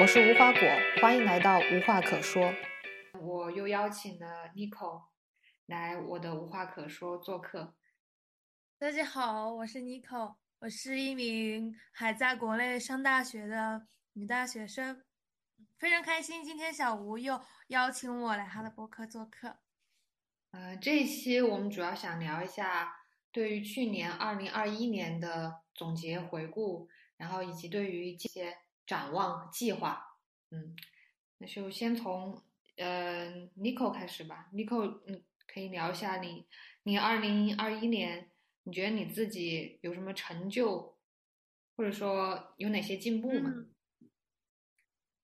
我是无花果，欢迎来到无话可说。我又邀请了 Nico 来我的无话可说做客。大家好，我是 Nico，我是一名还在国内上大学的女大学生，非常开心今天小吴又邀请我来他的播客做客。呃，这一期我们主要想聊一下对于去年二零二一年的总结回顾，然后以及对于这些。展望计划，嗯，那就先从呃 Nico 开始吧。Nico，嗯，可以聊一下你，你二零二一年，你觉得你自己有什么成就，或者说有哪些进步吗？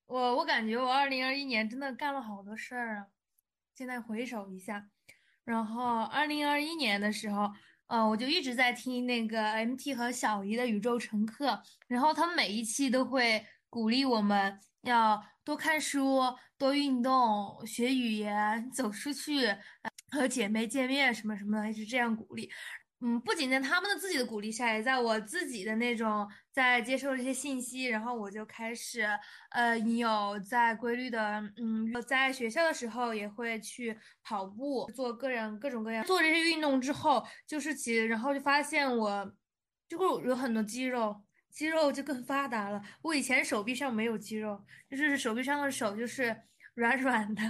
我我感觉我二零二一年真的干了好多事儿啊。现在回首一下，然后二零二一年的时候，呃，我就一直在听那个 MT 和小姨的宇宙乘客，然后他们每一期都会。鼓励我们要多看书、多运动、学语言、走出去，和姐妹见面什么什么的，一直这样鼓励。嗯，不仅在他们的自己的鼓励下，也在我自己的那种在接受这些信息，然后我就开始，呃，有在规律的，嗯，在学校的时候也会去跑步，做个人各种各样做这些运动之后，就是其然后就发现我就会有很多肌肉。肌肉就更发达了。我以前手臂上没有肌肉，就是手臂上的手就是 软软的。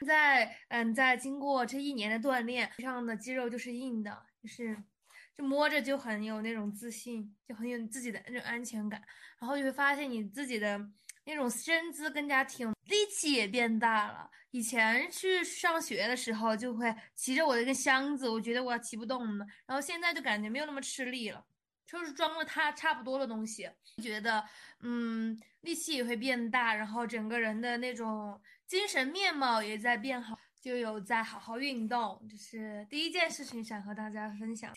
现在嗯，在经过这一年的锻炼，上的肌肉就是硬的，就是就摸着就很有那种自信，就很有自己的那种安全感。然后就会发现你自己的那种身姿更加挺，力气也变大了。以前去上学的时候，就会骑着我的一个箱子，我觉得我要骑不动了。然后现在就感觉没有那么吃力了。就是装了它差不多的东西，觉得嗯力气也会变大，然后整个人的那种精神面貌也在变好，就有在好好运动，就是第一件事情想和大家分享。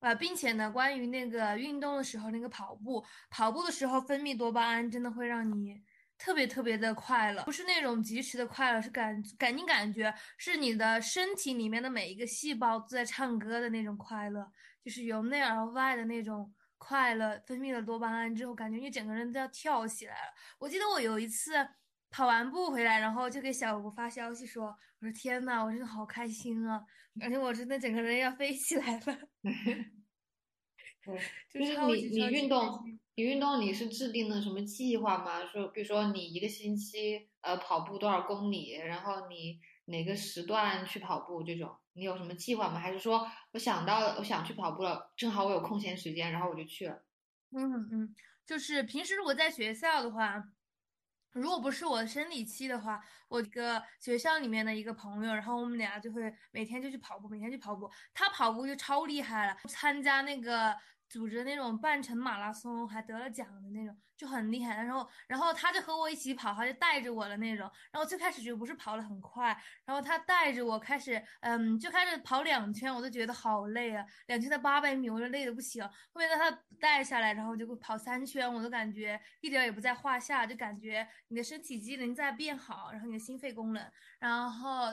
呃，并且呢，关于那个运动的时候，那个跑步，跑步的时候分泌多巴胺，真的会让你特别特别的快乐，不是那种及时的快乐，是感感你感觉是你的身体里面的每一个细胞都在唱歌的那种快乐。就是由内而外的那种快乐，分泌了多巴胺之后，感觉你整个人都要跳起来了。我记得我有一次跑完步回来，然后就给小吴发消息说：“我说天呐，我真的好开心啊，感觉我真的整个人要飞起来了。”就是你你运动，你运动你是制定了什么计划吗？说比如说你一个星期呃跑步多少公里，然后你。哪个时段去跑步？这种你有什么计划吗？还是说我想到了我想去跑步了，正好我有空闲时间，然后我就去了。嗯嗯，就是平时如果在学校的话，如果不是我生理期的话，我一个学校里面的一个朋友，然后我们俩就会每天就去跑步，每天去跑步。他跑步就超厉害了，参加那个。组织那种半程马拉松，还得了奖的那种，就很厉害。然后，然后他就和我一起跑，他就带着我的那种。然后最开始就不是跑得很快，然后他带着我开始，嗯，就开始跑两圈，我都觉得好累啊，两圈的八百米，我就累得不行。后面他带下来，然后就跑三圈，我都感觉一点也不在话下，就感觉你的身体机能在变好，然后你的心肺功能，然后，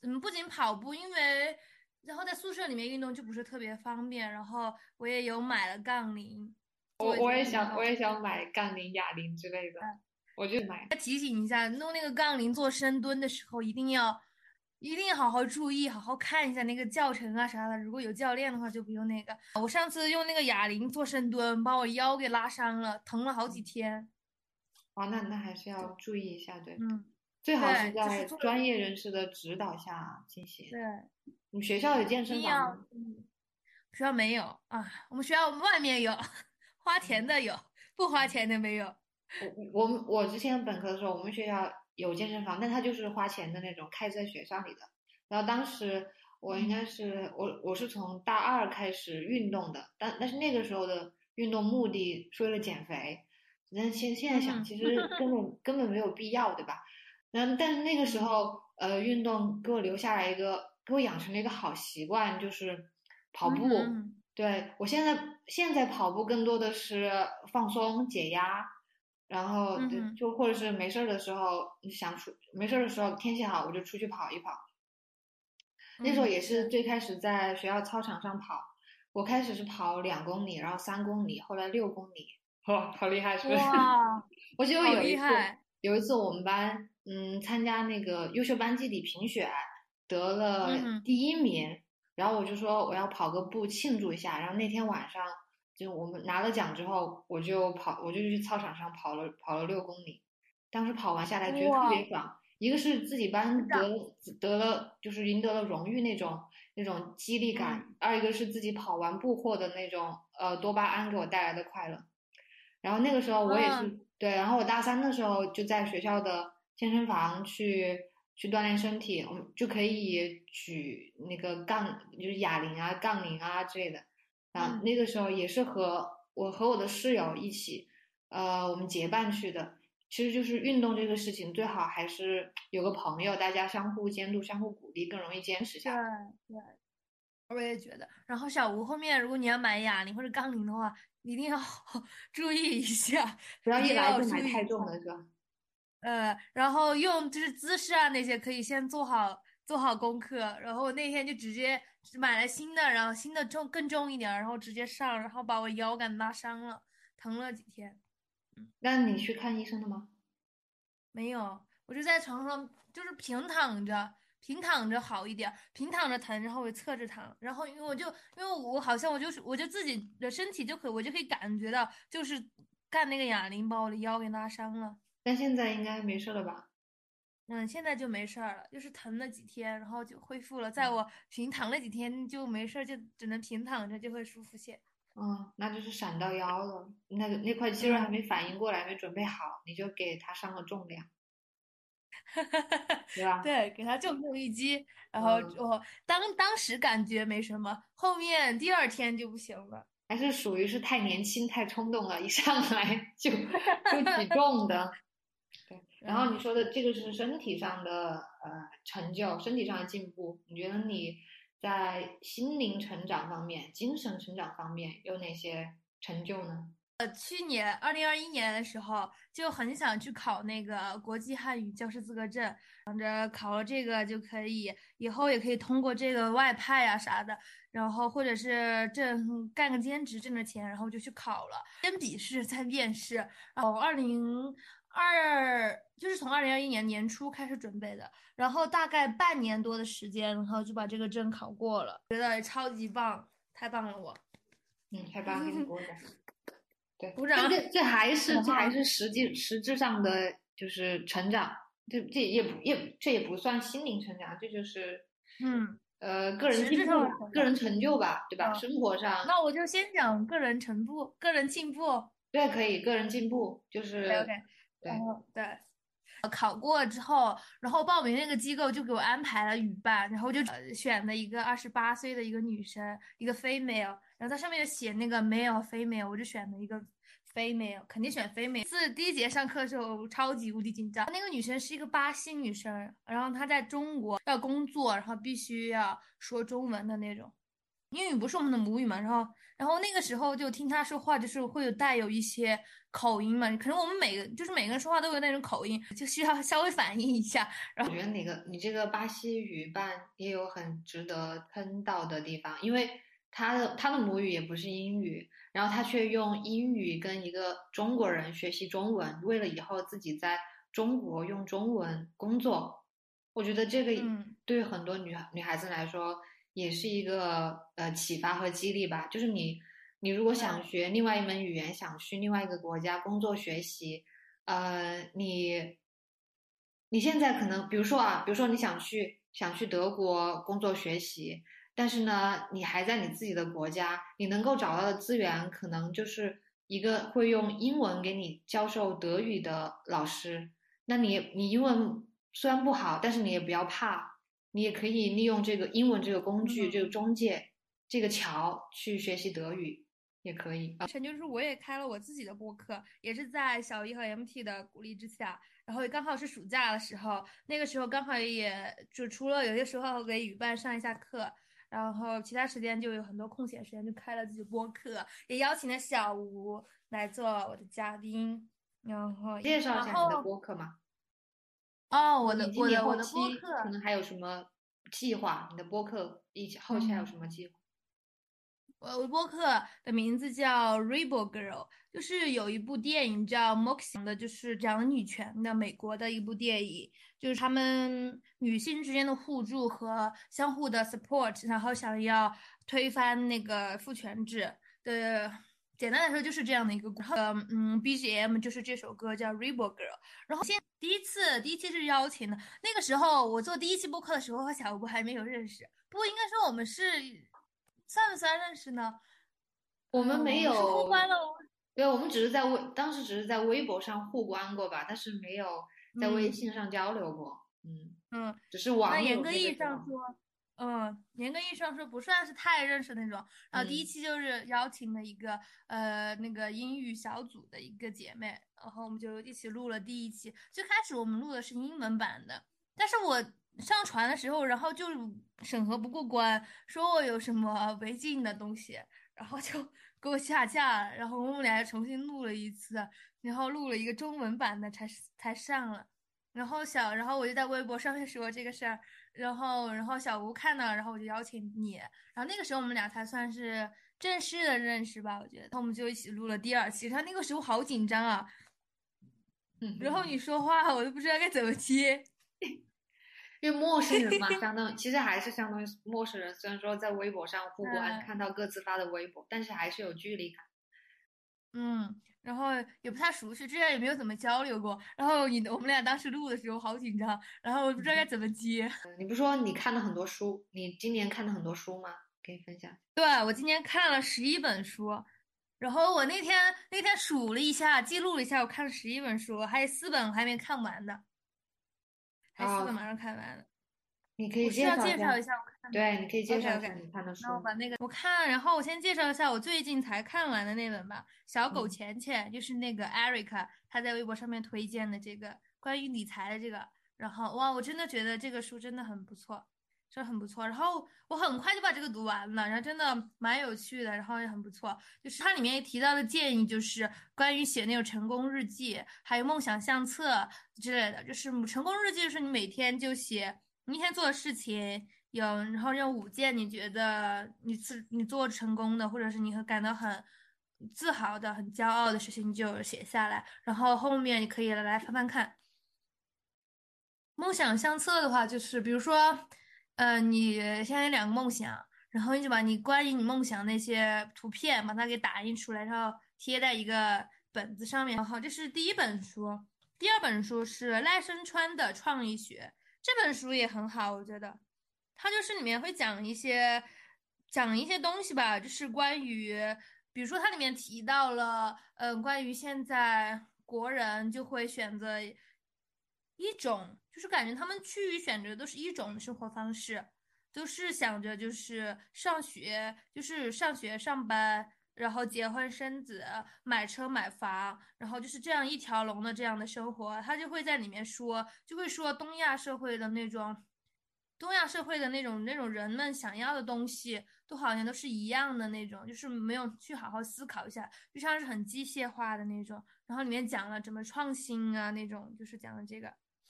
嗯，不仅跑步，因为。然后在宿舍里面运动就不是特别方便，然后我也有买了杠铃，我我也想我也想买杠铃、哑铃之类的，我就买。提醒一下，弄那个杠铃做深蹲的时候，一定要一定好好注意，好好看一下那个教程啊啥的。如果有教练的话，就不用那个。我上次用那个哑铃做深蹲，把我腰给拉伤了，疼了好几天。哦，那那还是要注意一下，对，嗯，最好是在专业人士的指导下进行。对。你学校有健身房吗？学校没有啊，我们学校外面有，花钱的有，不花钱的没有。我我我之前本科的时候，我们学校有健身房，但它就是花钱的那种，开在学校里的。然后当时我应该是我我是从大二开始运动的，但但是那个时候的运动目的是为了减肥。但现现在想，其实根本根本没有必要，对吧？然后但是那个时候，呃，运动给我留下来一个。给我养成了一个好习惯，就是跑步。对我现在现在跑步更多的是放松解压，然后就或者是没事儿的时候想出没事儿的时候天气好我就出去跑一跑。那时候也是最开始在学校操场上跑，我开始是跑两公里，然后三公里，后来六公里，哇，好厉害是不是？哇，我记得有一次，有一次我们班嗯参加那个优秀班级里评选，得了嗯第一名，然后我就说我要跑个步庆祝一下，然后那天晚上就我们拿了奖之后，我就跑，我就去操场上跑了跑了六公里，当时跑完下来觉得特别爽，一个是自己班得得了就是赢得了荣誉那种那种激励感，二一个是自己跑完步获得那种呃多巴胺给我带来的快乐。然后那个时候我也是、嗯。对，然后我大三的时候就在学校的健身房去去锻炼身体，我们就可以举那个杠，就是哑铃啊、杠铃啊之类的。啊，嗯那个时候也是和我和我的室友一起，呃，我们结伴去的。其实就是运动这个事情，最好还是有个朋友，大家相互监督、相互鼓励，更容易坚持下来。对，我也觉得。然后小吴后面，如果你要买哑铃或者杠铃的话，一定要 注意一下，不要一来就买太重了，是吧？呃，然后用就是姿势啊那些可以先做好做好功课，然后我那天就直接买了新的，然后新的重更重一点，然后直接上，然后把我腰杆拉伤了，疼了几天。那你去看医生了吗？没有，我就在床上就是平躺着，平躺着好一点，平躺着疼，然后我侧着躺，然后因为我就因为我好像我就是我就自己的身体就可我就可以感觉到，就是干那个哑铃把我的腰给拉伤了。但现在应该没事了吧？嗯，现在就没事儿了，就是疼了几天，然后就恢复了。在我平躺了几天就没事儿，就只能平躺着就会舒服些。嗯，那就是闪到腰了，那个那块肌肉还嗯没反应过来，没准备好，你就给它上了重量，对吧？对，给他重重一击，然后嗯我当当时感觉没什么，后面第二天就不行了。还是属于是太年轻、太冲动了，一上来就就举重的。对，然后你说的这个是身体上的呃成就，身体上的进步，你觉得你在心灵成长方面、精神成长方面有哪些成就呢？呃去年二零二一年的时候，就很想去考那个国际汉语教师资格证，想着考了这个就可以，以后也可以通过这个外派啊啥的，然后或者是挣干个兼职挣着钱，然后就去考了。先笔试，再面试，然后二零二就是从二零二一年年初开始准备的，然后大概半年多的时间，然后就把这个证考过了，觉得超级棒，太棒了我。嗯，太棒了，给你鼓掌。对，鼓掌这这这还是这还是实际实质上的就是成长，这这也不也这也不算心灵成长，这就是嗯。呃个人个人成就吧，对吧？嗯生活上那我就先讲个人成步、个人进步。对可以个人进步，就是对 OK，对然后对，考过之后，然后报名那个机构就给我安排了语伴，然后就呃选了一个二十八岁的一个女生，一个 female，然后它上面就写那个 male female，我就选了一个 female，肯定选 female。是第一节上课的时候超级无敌紧张，那个女生是一个巴西女生，然后她在中国要工作，然后必须要说中文的那种。英语不是我们的母语嘛，然后然后那个时候就听他说话，就是会有带有一些口音嘛，可能我们每个就是每个人说话都有那种口音，就需要 稍微反应一下。然后我觉得哪个你这个巴西语伴也有很值得喷到的地方，因为他的他的母语也不是英语，然后他却用英语跟一个中国人学习中文，为了以后自己在中国用中文工作。我觉得这个嗯对于很多女女孩子来说也是一个呃启发和激励吧。就是你你如果想学另外一门语言，想去另外一个国家工作学习，呃，你你现在可能，比如说啊，比如说你想去想去德国工作学习，但是呢，你还在你自己的国家，你能够找到的资源可能就是一个会用英文给你教授德语的老师。那你你英文虽然不好，但是你也不要怕，你也可以利用这个英文这个工具、嗯这个中介、这个桥去学习德语，也可以。陈就是我也开了我自己的播客，也是在小一和 MT 的鼓励之下，然后刚好是暑假的时候，那个时候刚好也就除了有些时候给语伴上一下课，然后其他时间就有很多空闲时间，就开了自己播客，也邀请了小吴来做我的嘉宾，然后介绍一下然你的播客嘛。哦，我的我的我的播期客可能还有什么计划？你的播客一起后期还有什么计划？我我，播客的名字叫《Rebel Girl》，就是有一部电影叫《Moxie》的，就是讲女权的美国的一部电影，就是他们女性之间的互助和相互的 support，然后想要推翻那个父权制的。简单来说就是这样的一个，然后嗯，BGM 就是这首歌叫《Rebel Girl》，然后先第一次第一期是邀请的，那个时候我做第一期播客的时候和小吴还没有认识，不过应该说我们是算不算认识呢？我们没有互关了，对，我们只是在微当时只是在微博上互关过吧，但是没有在微信上交流过，嗯嗯，只是网那严格意义上说。嗯，严格意义上说不算是太认识那种。然后第一期就是邀请了一个呃那个英语小组的一个姐妹，然后我们就一起录了第一期。最开始我们录的是英文版的，但是我上传的时候，然后就审核不过关，说我有什么违禁的东西，然后就 给我下架了。然后我们俩又重新录了一次，然后录了一个中文版的才才上了。然后小，然后我就在微博上面说这个事儿。然后，然后小吴看到，然后我就邀请你，然后那个时候我们俩才算是正式的认识吧，我觉得。然后我们就一起录了第二期，他那个时候好紧张啊，嗯，然后你说话我都不知道该怎么接，因为陌生人嘛，相当 其实还是相当于陌生人，虽然说在微博上互关，看到各自发的微博，但是还是有距离感，嗯。也不太熟悉，之前也没有怎么交流过。然后你我们俩当时录的时候好紧张，然后我不知道该怎么接。你不说你看了很多书，你今年看了很多书吗？可以分享。对，我今年看了十一本书，然后我那天那天数了一下，记录了一下，我看了十一本书，还有四本我还没看完的，还有四本马上看完了。你可以介绍一下，我看对，你可以介绍一下你看的书。那我把那个我看，然后我先介绍一下我最近才看完的那本吧，《小狗钱钱》，就是那个 Erica 他在微博上面推荐的这个关于理财的这个。然后哇，我真的觉得这个书真的很不错，这很不错。然后我很快就把这个读完了，然后真的蛮有趣的，然后也很不错。就是它里面也提到的建议，就是关于写那种成功日记，还有梦想相册之类的。就是成功日记，就是你每天就写。你一天做的事情有，然后有五件你觉得你是你做成功的，或者是你很感到很自豪的、很骄傲的事情，你就写下来。然后后面你可以来翻翻看。梦想相册的话，就是比如说，呃，你现在有两个梦想，然后你就把你关于你梦想那些图片把它给打印出来，然后贴在一个本子上面。然后这是第一本书，第二本书是赖声川的创意学。这本书也很好，我觉得，它就是里面会讲一些讲一些东西吧，就是关于，比如说它里面提到了，嗯，关于现在国人就会选择一种，就是感觉他们趋于选择都是一种生活方式，都是想着就是上学，就是上学上班。然后结婚生子，买车买房，然后就是这样一条龙的这样的生活，他就会在里面说，就会说东亚社会的那种，东亚社会的那种那种人们想要的东西，都好像都是一样的那种，就是没有去好好思考一下，就像是很机械化的那种。然后里面讲了怎么创新啊那种，就是讲的这个。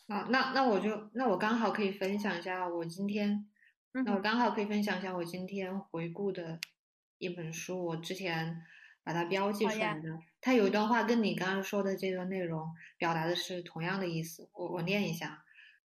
啊，那那我就那我刚好可以分享一下我今天，那我刚好可以分享一下我今天回顾的。一本书，我之前把它标记出来的。它有一段话跟你刚刚说的这个内容表达的是同样的意思。我我念一下。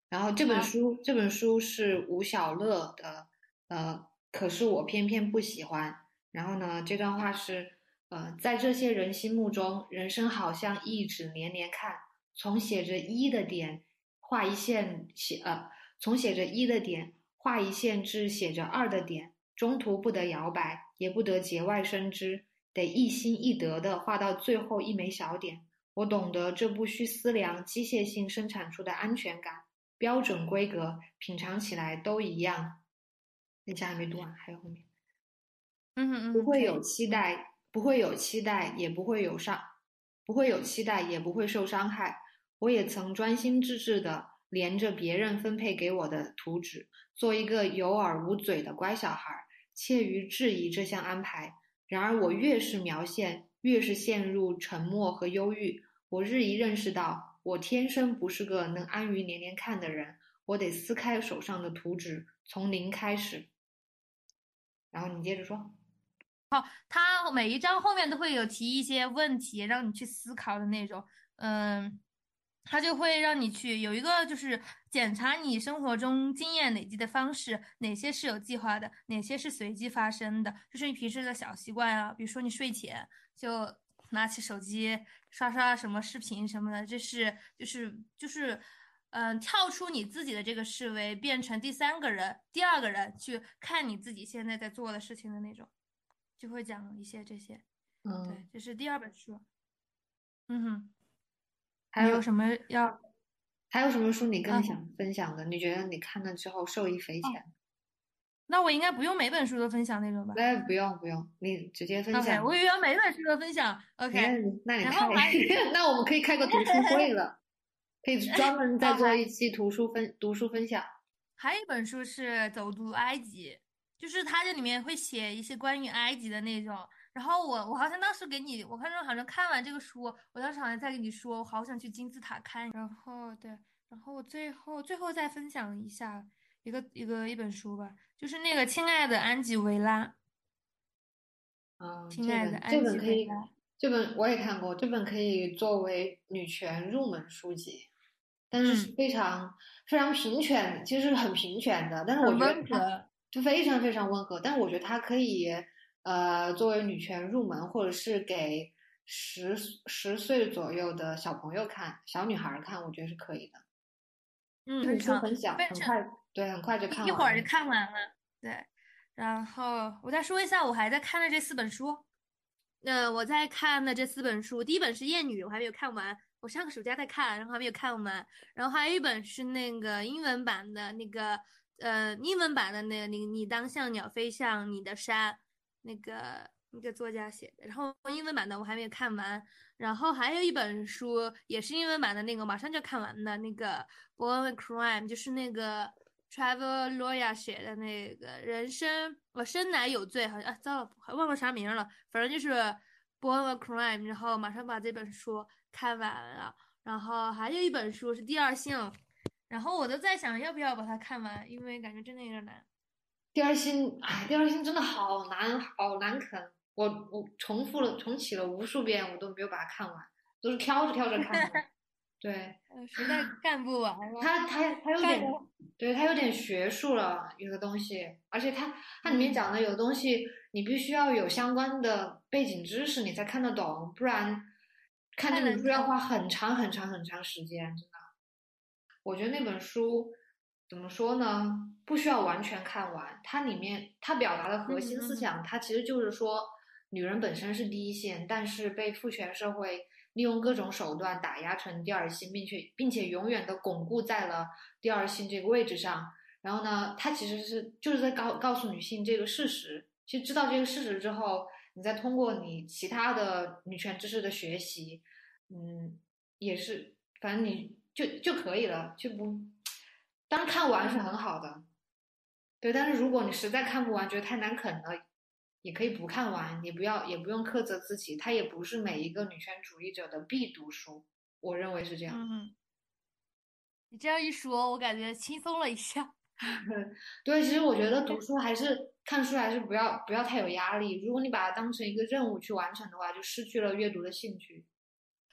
然后这本书这本书是吴小乐的，呃，可是我偏偏不喜欢。然后呢，这段话是，呃，在这些人心目中，人生好像一直连连看，从写着一的点画一线，写呃，从写着一的点画一线至写着二的点。中途不得摇摆，也不得节外生枝，得一心一德的画到最后一枚小点。我懂得这不需思量，机械性生产出的安全感，标准规格，品尝起来都一样。那家还没读完，还有后面。嗯嗯嗯，不会有期待，不会有期待，也不会有伤，不会有期待，也不会受伤害。我也曾专心致志的连着别人分配给我的图纸，做一个有耳无嘴的乖小孩。怯于质疑这项安排，然而我越是描线，越是陷入沉默和忧郁。我日益认识到，我天生不是个能安于连连看的人。我得撕开手上的图纸，从零开始。然后你接着说。好，它每一章后面都会有提一些问题，让你去思考的那种。嗯，它就会让你去有一个就是检查你生活中经验累积的方式，哪些是有计划的，哪些是随机发生的，就是你平时的小习惯啊，比如说你睡前就拿起手机刷刷什么视频什么的，这是就是就是嗯，跳出你自己的这个思维，变成第三个人、第二个人去看你自己现在在做的事情的那种。就会讲一些这些，嗯，对，这是第二本书。嗯哼，还有什么要？还有什么书你更想分享的？你觉得你看了之后受益匪浅？那我应该不用每本书都分享那种吧？哎，不用不用，你直接分享。我以为要每本书都分享。OK，那你开，那我们可以开个读书会了，可以 专门再做一期图书分读书分享。还有一本书是《走读埃及》。就是它这里面会写一些关于埃及的那种，然后我我好像当时给你，我看着好像看完这个书，我当时好像在跟你说，我好想去金字塔看。然后对，然后我最后最后再分享一下一个一个一本书吧，就是那个亲爱的安吉维拉。嗯，亲爱的安吉维拉，这本我也看过，这本可以作为女权入门书籍，但是是非常非常平权，其实是很平权的，但是我觉得。就非常非常温和，但是我觉得它可以，呃，作为女权入门，或者是给十十岁左右的小朋友看、小女孩看，我觉得是可以的。嗯，很长，很小，很快，对，很快就看完，一会儿就看完了。对，然后我再说一下，我还在看的这四本书。那我在看的这四本书，第一本是《艳女》，我还没有看完，我上个暑假在看，然后还没有看完。然后还有一本是那个英文版的那个。呃，英文版的那个，你你当像鸟飞向你的山，那个那个作家写的。然后英文版的我还没有看完。然后还有一本书也是英文版的那个，马上就看完的那个《Born Crime》，就是那个 Travel Lawyer 写的那个人生，我生来有罪，好像啊，糟了，忘了啥名了。反正就是《Born Crime》，然后马上把这本书看完了。然后还有一本书是《第二性》。然后我都在想，要不要把它看完，因为感觉真的有点难。第二星，哎，第二星真的好难，好难啃。我我重复了，重启了无数遍，我都没有把它看完，都是挑着挑着看的。对，实在干不完了。它它它有点，对，它有点学术了，有的东西，而且它它里面讲的有的东西，你必须要有相关的背景知识，你才看得懂，不然看这本书要花很长很长很长时间，真的。我觉得那本书怎么说呢？不需要完全看完。它里面它表达的核心思想，它其实就是说，女人本身是第一线，但是被父权社会利用各种手段打压成第二性，并且并且永远的巩固在了第二性这个位置上。然后呢，它其实是就是在告告诉女性这个事实。其实知道这个事实之后，你再通过你其他的女权知识的学习，嗯，也是，反正你。就就可以了，就不，当看完是很好的，对。但是如果你实在看不完，觉得太难啃了，也可以不看完，你不要也不用苛责自己，它也不是每一个女权主义者的必读书，我认为是这样。嗯，你这样一说，我感觉轻松了一下。对，其实我觉得读书还是看书还是不要不要太有压力，如果你把它当成一个任务去完成的话，就失去了阅读的兴趣。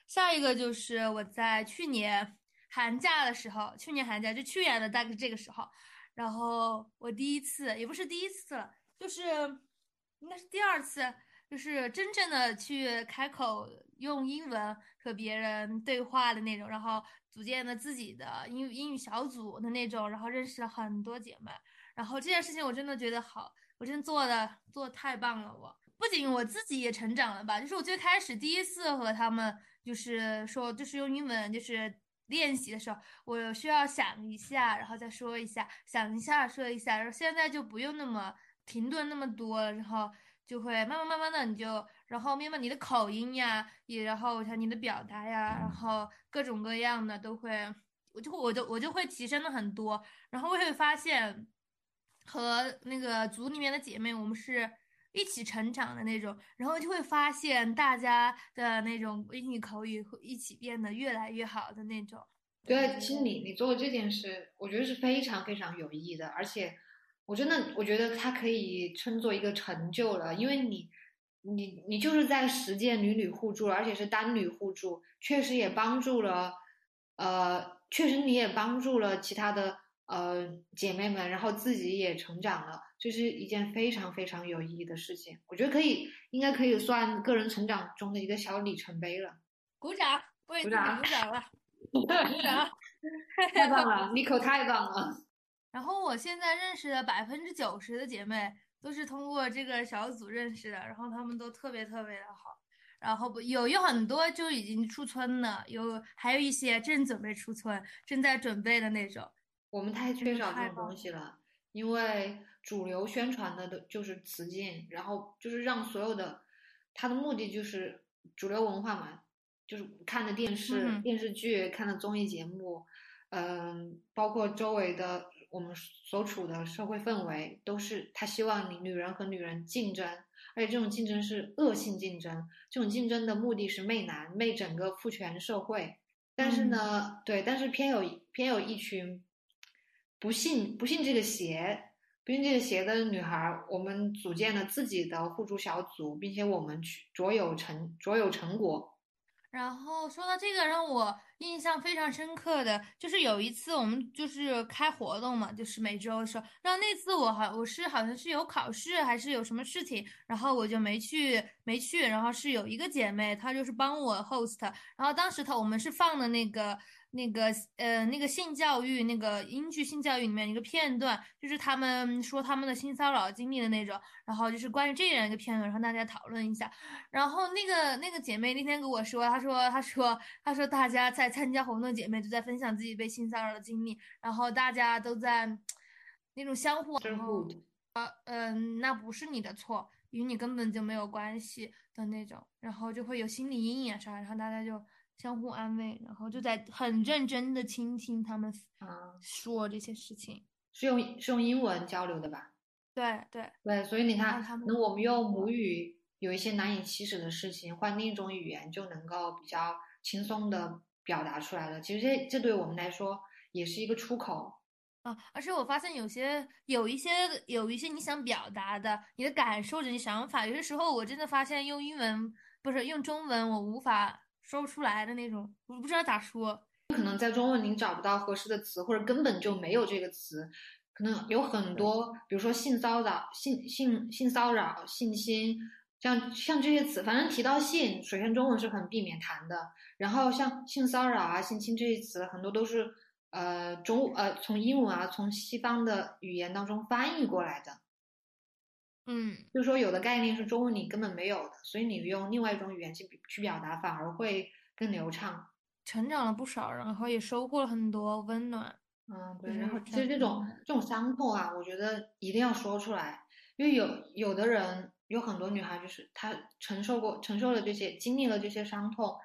下一个就是我在去年。寒假的时候，去年寒假就去年的大概这个时候，然后我第一次也不是第一次了，就是应该是第二次，就是真正的去开口用英文和别人对话的那种，然后组建了自己的英语英语小组的那种，然后认识了很多姐妹，然后这件事情我真的觉得好，我真的做的做的太棒了，我不仅我自己也成长了吧，就是我最开始第一次和他们就是说就是用英文就是。练习的时候，我需要想一下，然后再说一下，想一下说一下，然后现在就不用那么停顿那么多，然后就会慢慢慢慢的你就，然后慢慢你的口音呀，也然后像你的表达呀，然后各种各样的都会，我就我就我就会提升了很多，然后我会发现和那个组里面的姐妹，我们是。一起成长的那种，然后就会发现大家的那种英语口语会一起变得越来越好的那种。对，其实你你做的这件事，我觉得是非常非常有意义的，而且我真的我觉得它可以称作一个成就了，因为你你你就是在实践女女互助，而且是单女互助，确实也帮助了，呃，确实你也帮助了其他的呃姐妹们，然后自己也成长了，这是一件非常非常有意义的事情。我觉得可以，应该可以算个人成长中的一个小里程碑了。鼓掌，为自己鼓掌了，鼓掌，太棒了，Nico 太棒了。然后我现在认识的百分之九十的姐妹都是通过这个小组认识的，然后她们都特别特别的好。然后不有有很多就已经出村了，有还有一些正准备出村，正在准备的那种。我们太缺少这种东西了，因为主流宣传的都就是雌竞，然后就是让所有的，它的目的就是主流文化嘛，就是看的电视、电视剧、看的综艺节目，嗯，包括周围的我们所处的社会氛围，都是他希望你女人和女人竞争。而且这种竞争是恶性竞争，这种竞争的目的是媚男、媚整个父权社会。但是呢，对，但是偏有偏有一群不信不信这个邪、不信这个邪的女孩，我们组建了自己的互助小组，并且我们去卓有成卓有成果。然后说到这个，让我印象非常深刻的就是有一次我们就是开活动嘛，就是每周的时候，然后那次我好我是好像是有考试还是有什么事情，然后我就没去没去，然后是有一个姐妹她就是帮我 host，然后当时她我们是放的那个。那个呃，那个性教育那个英剧性教育里面一个片段，就是他们说他们的性骚扰经历的那种，然后就是关于这样一个片段，然后大家讨论一下。然后那个那个姐妹那天跟我说，她说她说她说大家在参加活动的，姐妹都在分享自己被性骚扰的经历，然后大家都在那种相互，然后呃嗯，那不是你的错，与你根本就没有关系的那种，然后就会有心理阴影啊啥，然后大家就。相互安慰，然后就在很认真的倾听他们说这些事情，是用是用英文交流的吧？对对对，所以你看，那我们用母语有一些难以启齿的事情，换另一种语言就能够比较轻松的表达出来了。其实这这对我们来说也是一个出口啊。而且我发现有些有一些有一些你想表达的，你的感受着你想法，有些时候我真的发现用英文不是用中文，我无法。说不出来的那种，我不知道咋说。可能在中文您找不到合适的词，或者根本就没有这个词。可能有很多，比如说性骚扰、性性性骚扰、性侵，像像这些词，反正提到性，首先中文是很避免谈的。然后像性骚扰啊、性侵这些词，很多都是呃中呃从英文啊、从西方的语言当中翻译过来的。嗯，就是说有的概念是中文里根本没有的，所以你用另外一种语言去去表达，反而会更流畅。成长了不少，然后也收获了很多温暖。嗯，对。然后其实这种这种伤痛啊，我觉得一定要说出来，因为有有的人有很多女孩，就是她承受过承受了这些，经历了这些伤痛，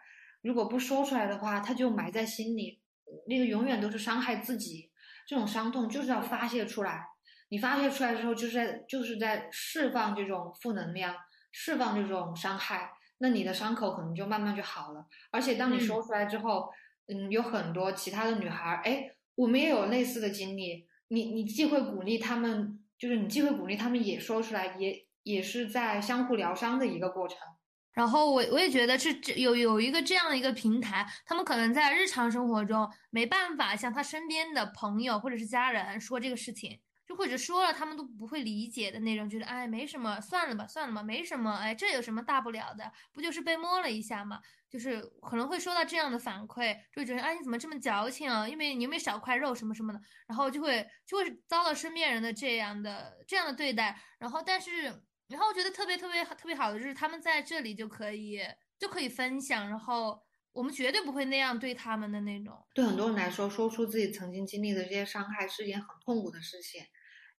如果不说出来的话，她就埋在心里，那个永远都是伤害自己。这种伤痛就是要发泄出来。你发泄出来之后，就是在就是在释放这种负能量，释放这种伤害，那你的伤口可能就慢慢就好了。而且当你说出来之后，嗯，有很多其他的女孩，哎，我们也有类似的经历。你你既会鼓励他们，就是你既会鼓励他们也说出来，也也是在相互疗伤的一个过程。然后我我也觉得是这有有一个这样的一个平台，他们可能在日常生活中没办法向他身边的朋友或者是家人说这个事情。就或者说了，他们都不会理解的那种，觉得哎，没什么，算了吧，算了吧，没什么，哎，这有什么大不了的？不就是被摸了一下嘛？就是可能会收到这样的反馈，就觉得哎，你怎么这么矫情啊？因为你又没少块肉什么什么的，然后就会就会遭到身边人的这样的这样的对待。然后，但是，然后我觉得特别特别特别好的就是他们在这里就可以就可以分享，然后我们绝对不会那样对他们的那种。对很多人来说，说出自己曾经经历的这些伤害是一件很痛苦的事情。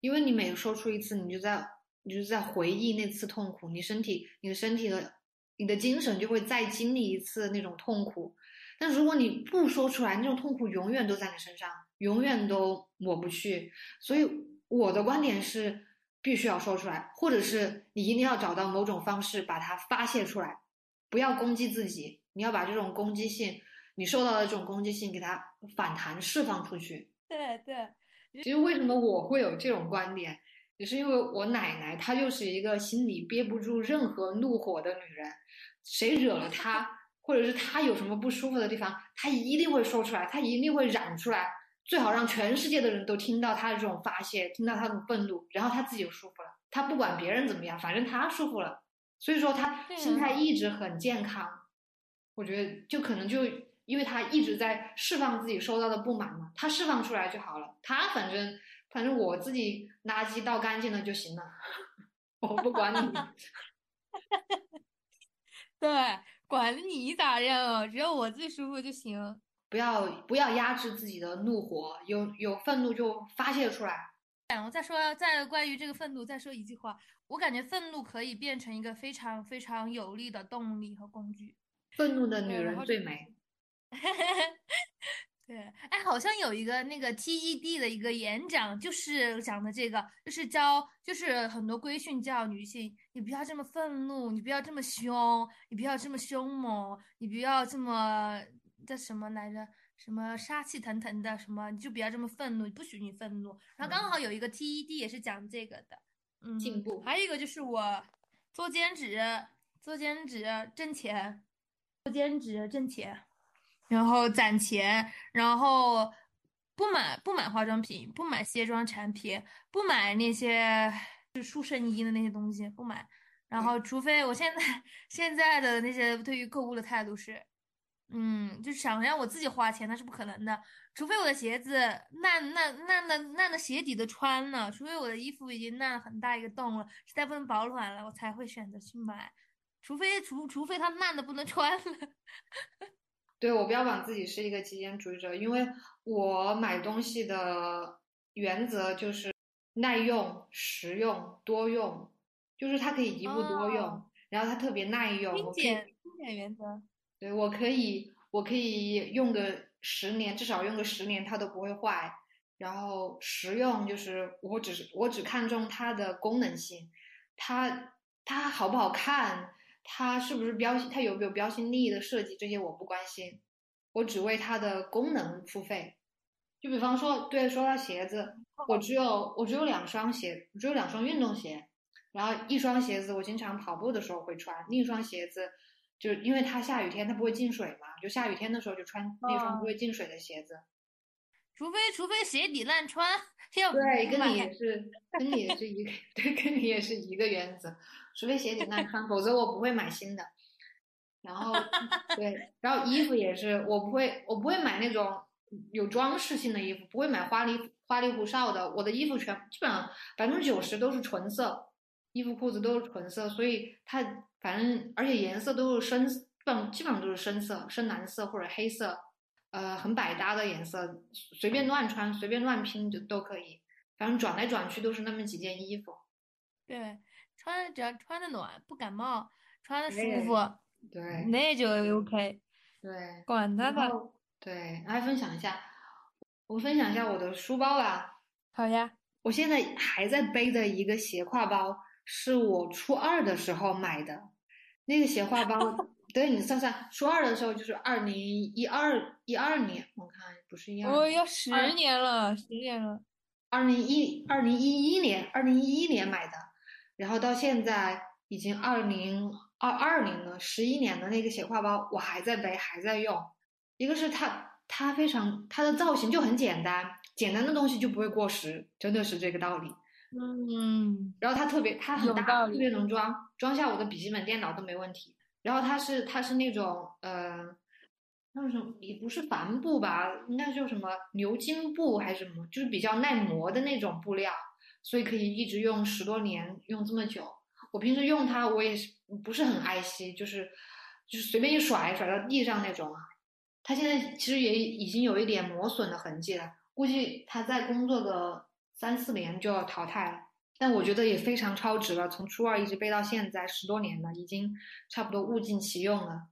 因为你每说出一次，你就在你就在回忆那次痛苦，你身体、你的身体的、你的精神就会再经历一次那种痛苦。但如果你不说出来，那种痛苦永远都在你身上，永远都抹不去。所以我的观点是，必须要说出来，或者是你一定要找到某种方式把它发泄出来，不要攻击自己，你要把这种攻击性，你受到的这种攻击性给它反弹释放出去。对对。其实为什么我会有这种观点？也是因为我奶奶她就是一个心里憋不住任何怒火的女人，谁惹了她，或者是她有什么不舒服的地方，她一定会说出来，她一定会嚷出来，最好让全世界的人都听到他的这种发泄，听到他的愤怒，然后他自己就舒服了。他不管别人怎么样，反正他舒服了，所以说他心态一直很健康。我觉得就可能就因为他一直在释放自己收到的不满嘛，他释放出来就好了。他反正。反正我自己垃圾倒干净了就行了，我不管你。对，管你咋样，只要我自己舒服就行。不要不要压制自己的怒火，有有愤怒就发泄出来。我再说，再关于这个愤怒，再说一句话，我感觉愤怒可以变成一个非常非常有力的动力和工具。愤怒的女人最美。对，哎，好像有一个那个 TED 的一个演讲，就是讲的这个，就是教，就是很多规训教女性，你不要这么愤怒，你不要这么凶，你不要这么凶猛，你不要这么叫什么来着？什么杀气腾腾的什么？你就不要这么愤怒，不许你愤怒。然后刚好有一个 TED 也是讲这个的，嗯，进步。还有一个就是我做兼职，做兼职挣钱，做兼职挣钱。然后攒钱，然后不买不买化妆品，不买卸妆产品，不买那些就塑身衣的那些东西，不买。然后，除非我现在 现在的那些对于购物的态度是，嗯，就想让我自己花钱，那是不可能的。除非我的鞋子烂烂烂的烂的鞋底都穿了，除非我的衣服已经烂了很大一个洞了，实在不能保暖了，我才会选择去买。除非除除非它烂的不能穿了。对我标榜自己是一个极简主义者，因为我买东西的原则就是耐用、实用、多用，就是它可以一物多用，然后它特别耐用。精简精简原则。对我可以，我可以用个十年，至少用个十年它都不会坏。然后实用就是我只是我只看重它的功能性，它它好不好看。它是不是标它有没有标新立异的设计？这些我不关心，我只为它的功能付费。就比方说，对，说到鞋子，我只有我只有两双鞋，只有两双运动鞋，然后一双鞋子我经常跑步的时候会穿，另一双鞋子就因为它下雨天它不会进水嘛，就下雨天的时候就穿那双不会进水的鞋子。除非除非鞋底烂穿，要对，跟你也是跟你也是一个 对，跟你也是一个原则。除非鞋底烂穿，否则我不会买新的。然后，对，然后衣服也是，我不会，我不会买那种有装饰性的衣服，不会买花里花里胡哨的。我的衣服全基本上百分之九十都是纯色，衣服裤子都是纯色，所以它反正而且颜色都是深，基本基本上都是深色，深蓝色或者黑色，呃，很百搭的颜色，随便乱穿，随便乱拼就都可以。反正转来转去都是那么几件衣服。对。穿只要穿的暖，不感冒，穿的舒服，对，那就 OK。对，管他的。对，来分享一下，我分享一下我的书包吧。好呀，我现在还在背的一个斜挎包，是我初二的时候买的。那个斜挎包，对你算算，初二的时候就是二零一二一二年，我看不是一二。我要十年了，十年了。二零一二零一一年，二零一一年买的。然后到现在已经二零二二年了，十一年的那个斜挎包我还在背，还在用。一个是它，它非常它的造型就很简单，简单的东西就不会过时，真的是这个道理。嗯。然后它特别，它很大，特别能装，装下我的笔记本电脑都没问题。然后它是它是那种呃，那种也不是帆布吧，应该叫什么牛津布还是什么，就是比较耐磨的那种布料。所以可以一直用十多年，用这么久。我平时用它，我也是不是很爱惜，就是就是随便一甩，甩到地上那种啊。它现在其实也已经有一点磨损的痕迹了，估计它再工作个三四年就要淘汰了。但我觉得也非常超值了，从初二一直背到现在十多年了，已经差不多物尽其用了。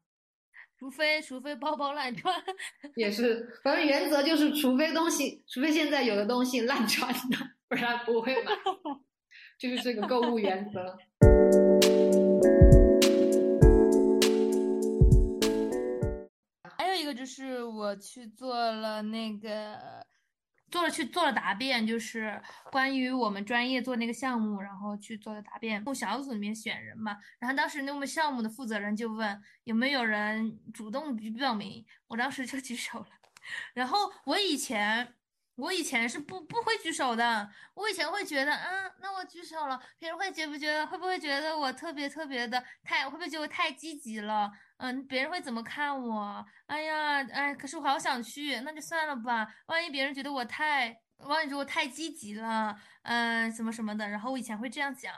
除非除非包包烂穿，也是，反正原则就是，除非东西，除非现在有的东西烂穿的。不然不会买，就是这个购物原则。还有一个就是我去做了那个做了去做了答辩，就是关于我们专业做那个项目，然后去做的答辩。从小组里面选人嘛，然后当时那个项目的负责人就问有没有人主动去报名，我当时就举手了。然后我以前。我以前是不不会举手的，我以前会觉得，嗯，那我举手了，别人会觉不觉得，会不会觉得我特别特别的太，会不会觉得我太积极了？嗯，别人会怎么看我？哎呀，哎，可是我好想去，那就算了吧。万一别人觉得我太，万一觉得我太积极了，嗯，什么什么的。然后我以前会这样想，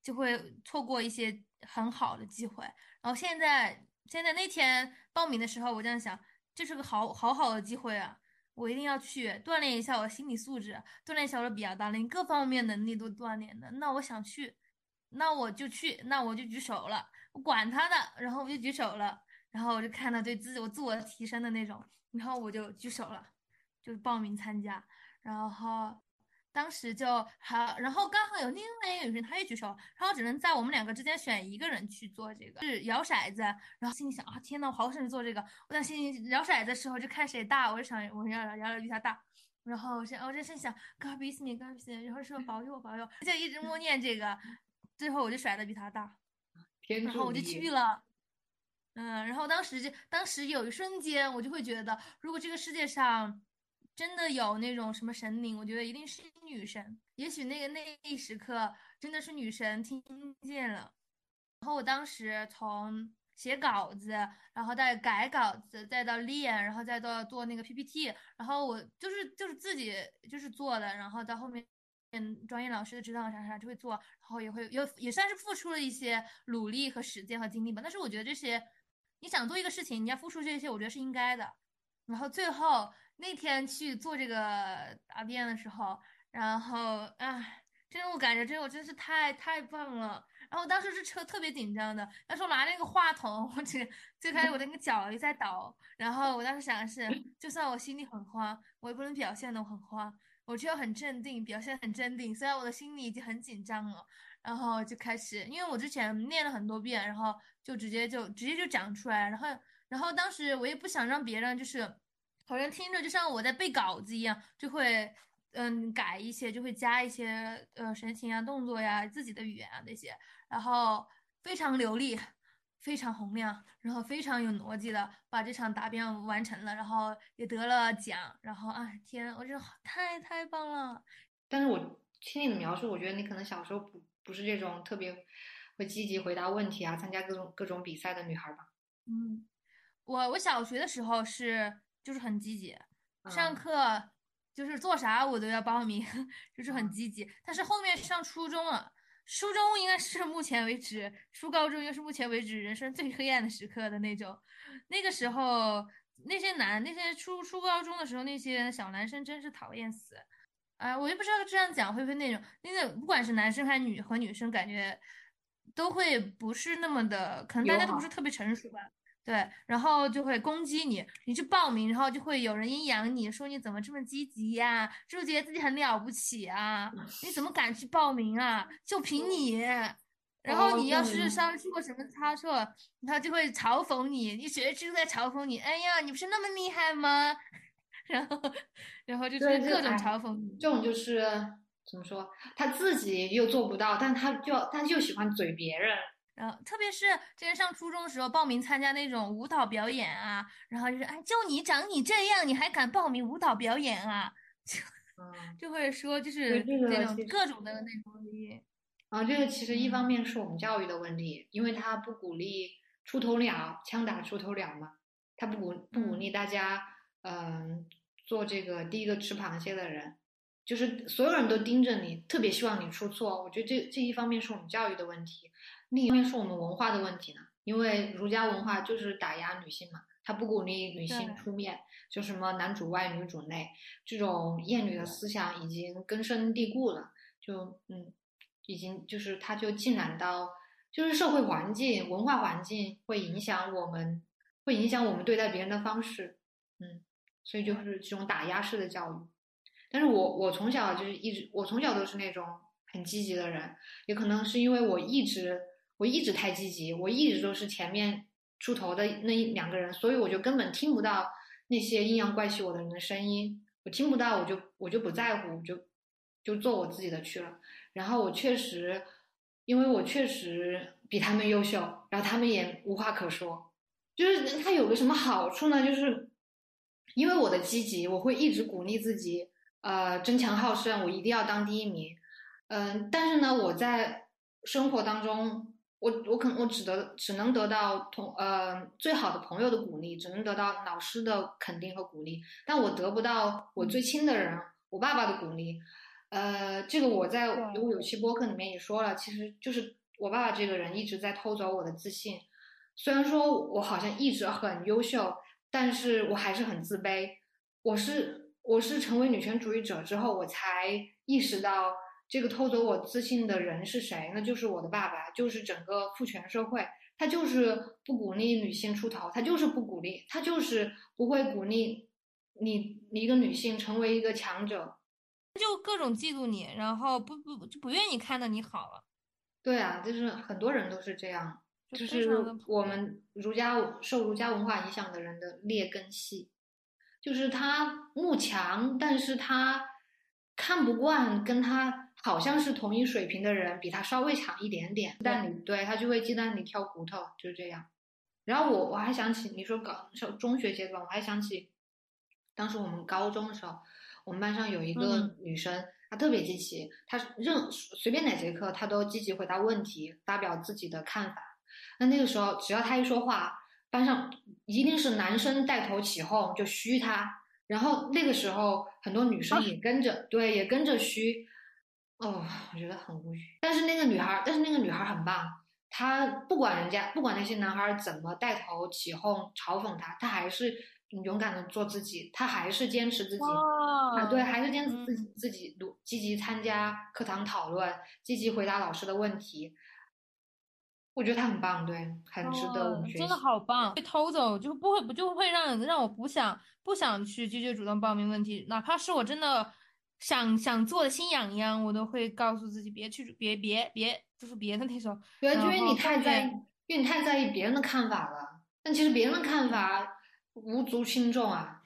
就会错过一些很好的机会。然后现在，现在那天报名的时候，我这样想，这是个好好好的机会啊。我一定要去锻炼一下我心理素质，锻炼一下我的表达能力，各方面能力都锻炼的。那我想去，那我就去，那我就举手了，我管他的，然后我就举手了，然后我就看到对自己我自我提升的那种，然后我就举手了，就报名参加，然后。当时就好，然后刚好有另外一个女生，她也举手，然后只能在我们两个之间选一个人去做这个，是摇骰子。然后心里想啊，天呐，我好想去做这个。我在心里摇骰子的时候就看谁大，我就想我要摇的比他大。然后我我这心想，God bless me，God bless me，然后说保佑保佑，就一直默念这个。最后我就甩的比他大，然后我就去了。嗯，然后当时就当时有一瞬间，我就会觉得，如果这个世界上。真的有那种什么神灵，我觉得一定是女神。也许那个那一时刻真的是女神听见了。然后我当时从写稿子，然后再改稿子，再到练，然后再到做那个 PPT，然后我就是就是自己就是做的，然后到后面嗯专业老师的指导啥啥就会做，然后也会有也算是付出了一些努力和时间和精力吧。但是我觉得这些你想做一个事情，你要付出这些，我觉得是应该的。然后最后。那天去做这个答辩的时候，然后哎，真的我感觉这我真是太太棒了。然后我当时是车特别紧张的，但是我拿那个话筒，我这最开始我那个脚一直在抖。然后我当时想的是，就算我心里很慌，我也不能表现的我很慌，我就要很镇定，表现很镇定。虽然我的心里已经很紧张了，然后就开始，因为我之前练了很多遍，然后就直接就直接就讲出来。然后然后当时我也不想让别人就是。好像听着就像我在背稿子一样，就会嗯改一些，就会加一些呃神情啊、动作呀、自己的语言啊那些，然后非常流利，非常洪亮，然后非常有逻辑的把这场答辩完成了，然后也得了奖，然后啊天，我觉得太太棒了。但是我听你的描述，我觉得你可能小时候不不是这种特别会积极回答问题啊、参加各种各种比赛的女孩吧？嗯，我我小学的时候是。就是很积极，上课就是做啥我都要报名，就是很积极。但是后面上初中了，初中应该是目前为止，初高中又是目前为止人生最黑暗的时刻的那种。那个时候那些男那些初初高中的时候那些小男生真是讨厌死。哎，我也不知道这样讲会不会那种，那个不管是男生还是女和女生，感觉都会不是那么的，可能大家都不是特别成熟吧。对，然后就会攻击你，你去报名，然后就会有人阴阳你，说你怎么这么积极呀？是不是觉得自己很了不起啊？你怎么敢去报名啊？就凭你，然后你要是稍微出过什么差错，他就会嘲讽你，你学就在嘲讽你。哎呀，你不是那么厉害吗？然后，然后就是各种嘲讽你。这种就是怎么说？他自己又做不到，但他就他就喜欢嘴别人。然后，特别是之前上初中的时候，报名参加那种舞蹈表演啊，然后就是，哎，就你长你这样，你还敢报名舞蹈表演啊？就就会说，就是这种各种的那种理。啊，这个其实一方面是我们教育的问题，因为他不鼓励出头鸟，枪打出头鸟嘛，他不鼓不鼓励大家，嗯，做这个第一个吃螃蟹的人，就是所有人都盯着你，特别希望你出错。我觉得这这一方面是我们教育的问题。另一方面是我们文化的问题呢，因为儒家文化就是打压女性嘛，他不鼓励女性出面，就什么男主外女主内这种厌女的思想已经根深蒂固了，就嗯，已经就是它就浸染到，就是社会环境、文化环境会影响我们，会影响我们对待别人的方式，嗯，所以就是这种打压式的教育。但是我我从小就是一直，我从小都是那种很积极的人，也可能是因为我一直。我一直太积极，我一直都是前面出头的那两个人，所以我就根本听不到那些阴阳怪气我的人的声音，我听不到，我就我就不在乎，我就就做我自己的去了。然后我确实，因为我确实比他们优秀，然后他们也无话可说。就是他有个什么好处呢？就是因为我的积极，我会一直鼓励自己，呃，争强好胜，我一定要当第一名。嗯，但是呢，我在生活当中，我我可能我只得只能得到同呃最好的朋友的鼓励，只能得到老师的肯定和鼓励，但我得不到我最亲的人，我爸爸的鼓励。呃，这个我在我有期播客里面也说了，其实就是我爸爸这个人一直在偷走我的自信。虽然说我好像一直很优秀，但是我还是很自卑。我是我是成为女权主义者之后，我才意识到这个偷走我自信的人是谁，那就是我的爸爸，就是整个父权社会，他就是不鼓励女性出头，他就是不鼓励，他就是不会鼓励你你一个女性成为一个强者。就各种嫉妒你，然后不不就不愿意看到你好了。对啊，就是很多人都是这样，就是我们儒家受儒家文化影响的人的劣根系，就是他慕强，但是他看不惯跟他好像是同一水平的人比他稍微强一点点，但你对他就会鸡蛋里挑骨头，就是这样。然后我我还想起你说搞上中学阶段，我还想起当时我们高中的时候。我们班上有一个女生，她特别积极，她任随便哪节课她都积极回答问题，发表自己的看法。那那个时候，只要她一说话，班上一定是男生带头起哄，就嘘她。然后那个时候，很多女生也跟着，对，也跟着嘘。哦，我觉得很无语。但是那个女孩，但是那个女孩很棒，她不管人家，不管那些男孩怎么带头起哄嘲讽她，她还是。勇敢的做自己，她还是坚持自己啊，对，还是坚持自己自己努积极参加课堂讨论，积极回答老师的问题。我觉得他很棒，对，很值得我们学习。真的好棒！被偷走就不会不就会让让我不想不想去积极主动报名问题，哪怕是我真的想想做的心痒痒，我都会告诉自己别去，别别别，就是别的那种。对，因为你太在意，因为你太在意别人的看法了。但其实别人的看法。无足轻重啊，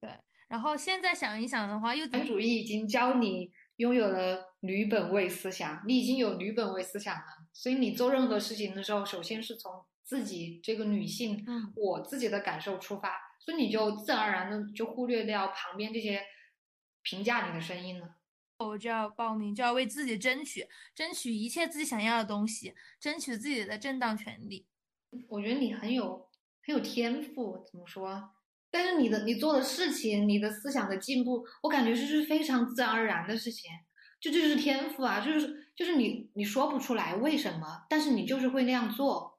对。然后现在想一想的话，又资本主义已经教你拥有了女本位思想，你已经有女本位思想了，所以你做任何事情的时候，首先是从自己这个女性，嗯，我自己的感受出发，所以你就自然而然的就忽略掉旁边这些评价你的声音呢。我就要报名，就要为自己争取，争取一切自己想要的东西，争取自己的正当权利。我觉得你很有。很有天赋，怎么说？但是你的你做的事情，你的思想的进步，我感觉这是非常自然而然的事情，就这就是天赋啊！就是就是你你说不出来为什么，但是你就是会那样做，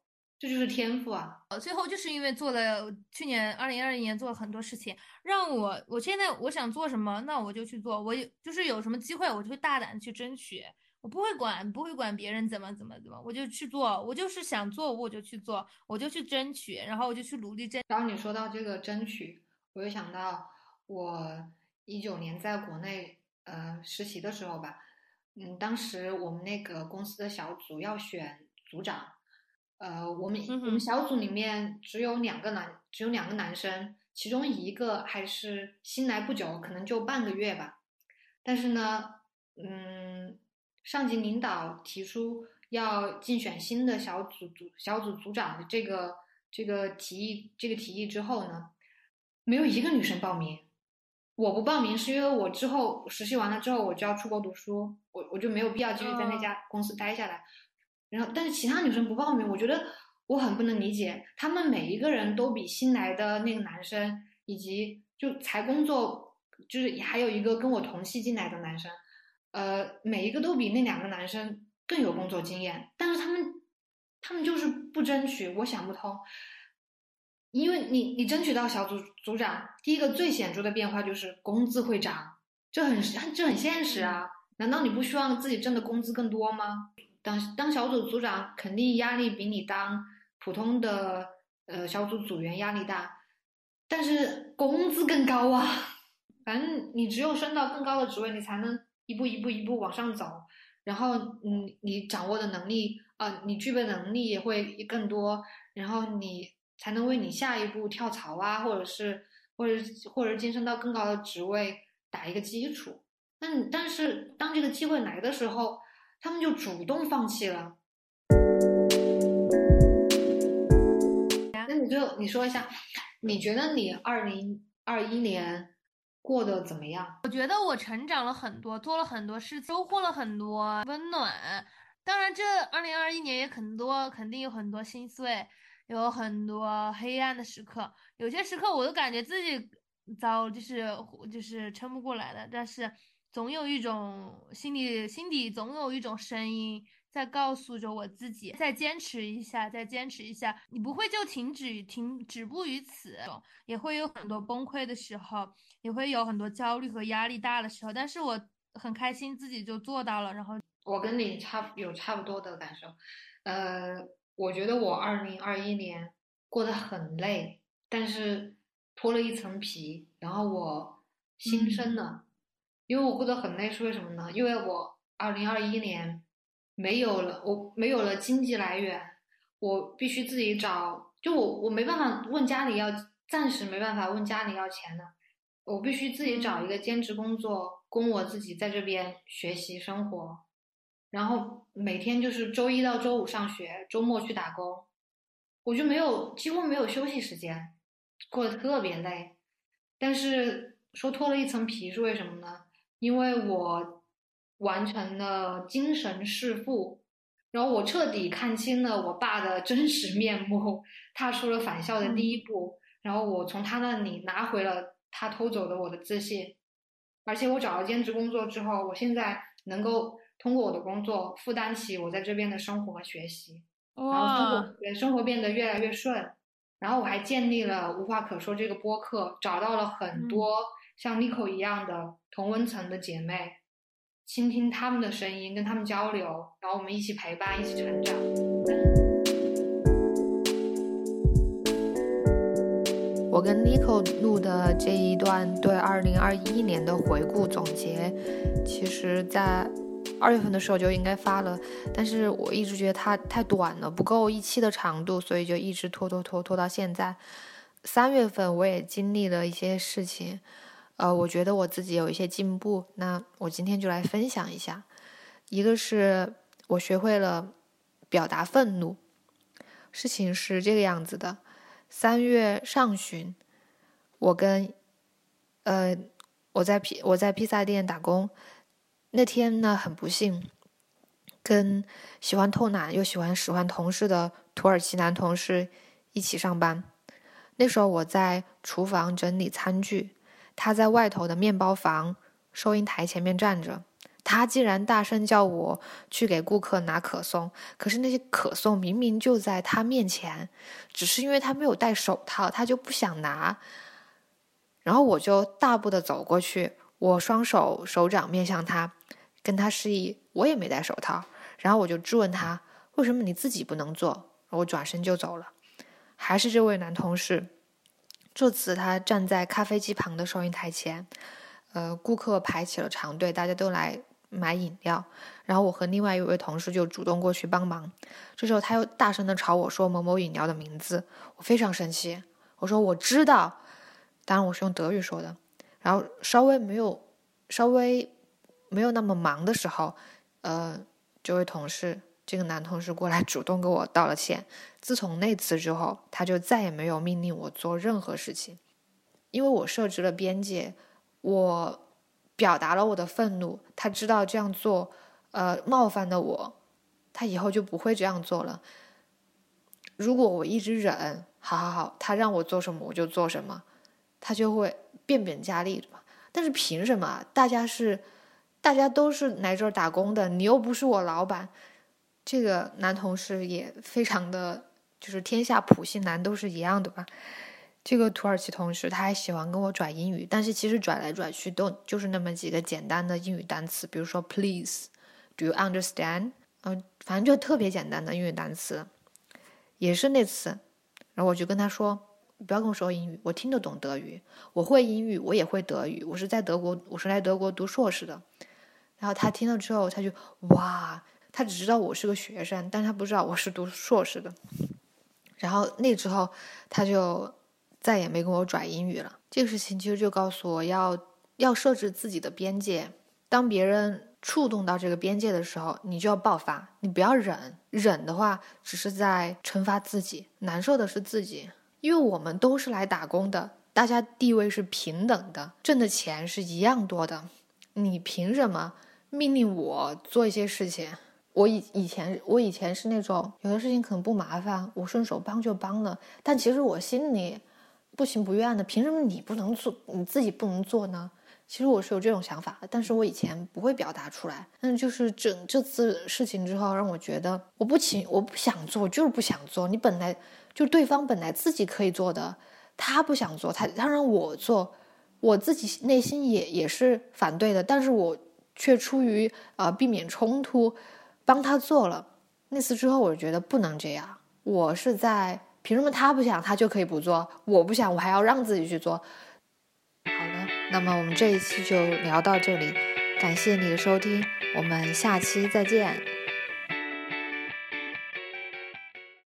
这就是天赋啊！呃最后就是因为做了去年二零二零年做了很多事情，让我我现在我想做什么，那我就去做，我有就是有什么机会，我就会大胆去争取。我不会管，不会管别人怎么怎么怎么，我就去做，我就是想做，我就去做，我就去争取，然后我就去努力争。然后你说到这个争取，我又想到我一九年在国内呃实习的时候吧，嗯，当时我们那个公司的小组要选组长，呃，我们我们小组里面只有两个男，只有两个男生，其中一个还是新来不久，可能就半个月吧，但是呢，嗯。上级领导提出要竞选新的小组组小组组长的这个这个提议，这个提议之后呢，没有一个女生报名。我不报名是因为我之后实习完了之后我就要出国读书，我我就没有必要继续在那家公司待下来。然后，但是其他女生不报名，我觉得我很不能理解，他们每一个人都比新来的那个男生，以及就才工作，就是还有一个跟我同系进来的男生。呃，每一个都比那两个男生更有工作经验，但是他们，他们就是不争取，我想不通。因为你，你争取到小组组长，第一个最显著的变化就是工资会涨，这很这很现实啊！难道你不希望自己挣的工资更多吗？当当小组组长，肯定压力比你当普通的呃小组组员压力大，但是工资更高啊！反正你只有升到更高的职位，你才能。一步一步一步往上走，然后嗯，你掌握的能力啊，你具备能力也会更多，然后你才能为你下一步跳槽啊，或者是或者或者晋升到更高的职位打一个基础。但但是当这个机会来的时候，他们就主动放弃了。那你就你说一下，你觉得你二零二一年过得怎么样？我觉得我成长了很多，做了很多事，收获了很多温暖。当然，这二零二一年也很多，肯定有很多心碎，有很多黑暗的时刻。有些时刻我都感觉自己早就是就是撑不过来的，但是总有一种心里心底总有一种声音在告诉着我自己，再坚持一下，再坚持一下，你不会就停止停止步于此，也会有很多崩溃的时候，也会有很多焦虑和压力大的时候，但是我很开心自己就做到了，然后。我跟你差有差不多的感受，呃，我觉得我二零二一年过得很累，但是脱了一层皮，然后我新生了，因为我过得很累是为什么呢？因为我二零二一年没有了，我没有了经济来源，我必须自己找，就我我没办法问家里要，暂时没办法问家里要钱的，我必须自己找一个兼职工作，供我自己在这边学习生活。然后每天就是周一到周五上学，周末去打工，我就没有几乎没有休息时间，过得特别累。但是说脱了一层皮是为什么呢？因为我完成了精神弑父，然后我彻底看清了我爸的真实面目，踏出了返校的第一步。然后我从他那里拿回了他偷走的我的自信，而且我找了兼职工作之后，我现在能够。通过我的工作负担起我在这边的生活和学习，然后生活生活变得越来越顺，然后我还建立了无话可说这个播客，找到了很多像 Nico 一样的同温层的姐妹，倾听他们的声音，跟他们交流，然后我们一起陪伴，一起成长。我跟 Nico 录的这一段对二零二一年的回顾总结，其实，在。二月份的时候就应该发了，但是我一直觉得它太短了，不够一期的长度，所以就一直拖拖拖拖到现在。三月份我也经历了一些事情，呃，我觉得我自己有一些进步，那我今天就来分享一下。一个是我学会了表达愤怒，事情是这个样子的：三月上旬，我跟呃我在披我在披萨店打工。那天呢，很不幸，跟喜欢偷懒又喜欢使唤同事的土耳其男同事一起上班。那时候我在厨房整理餐具，他在外头的面包房收银台前面站着。他竟然大声叫我去给顾客拿可颂，可是那些可颂明明就在他面前，只是因为他没有戴手套，他就不想拿。然后我就大步的走过去，我双手手掌面向他。跟他示意，我也没戴手套，然后我就质问他，为什么你自己不能做？我转身就走了。还是这位男同事，这次他站在咖啡机旁的收银台前，呃，顾客排起了长队，大家都来买饮料，然后我和另外一位同事就主动过去帮忙。这时候他又大声的朝我说某某饮料的名字，我非常生气，我说我知道，当然我是用德语说的，然后稍微没有稍微。没有那么忙的时候，呃，这位同事，这个男同事过来主动给我道了歉。自从那次之后，他就再也没有命令我做任何事情，因为我设置了边界，我表达了我的愤怒。他知道这样做，呃，冒犯了我，他以后就不会这样做了。如果我一直忍，好好好，他让我做什么我就做什么，他就会变本加厉嘛。但是凭什么？大家是。大家都是来这儿打工的，你又不是我老板。这个男同事也非常的，就是天下普信男都是一样的吧。这个土耳其同事他还喜欢跟我拽英语，但是其实拽来拽去都就是那么几个简单的英语单词，比如说 please，do you understand？嗯，反正就特别简单的英语单词。也是那次，然后我就跟他说。不要跟我说英语，我听得懂德语，我会英语，我也会德语，我是在德国，我是来德国读硕士的。然后他听了之后，他就哇，他只知道我是个学生，但他不知道我是读硕士的。然后那之后，他就再也没跟我拽英语了。这个事情其实就告诉我要要设置自己的边界，当别人触动到这个边界的时候，你就要爆发，你不要忍，忍的话只是在惩罚自己，难受的是自己，因为我们都是来打工的，大家地位是平等的，挣的钱是一样多的，你凭什么命令我做一些事情？我以以前我以前是那种有的事情可能不麻烦，我顺手帮就帮了，但其实我心里不情不愿的。凭什么你不能做，你自己不能做呢？其实我是有这种想法，但是我以前不会表达出来。但就是整这次事情之后，让我觉得我不情我不想做，就是不想做。你本来就对方本来自己可以做的，他不想做，他他让我做，我自己内心也也是反对的，但是我却出于呃避免冲突。帮他做了那次之后，我就觉得不能这样。我是在凭什么他不想他就可以不做，我不想我还要让自己去做。好了，那么我们这一期就聊到这里，感谢你的收听，我们下期再见。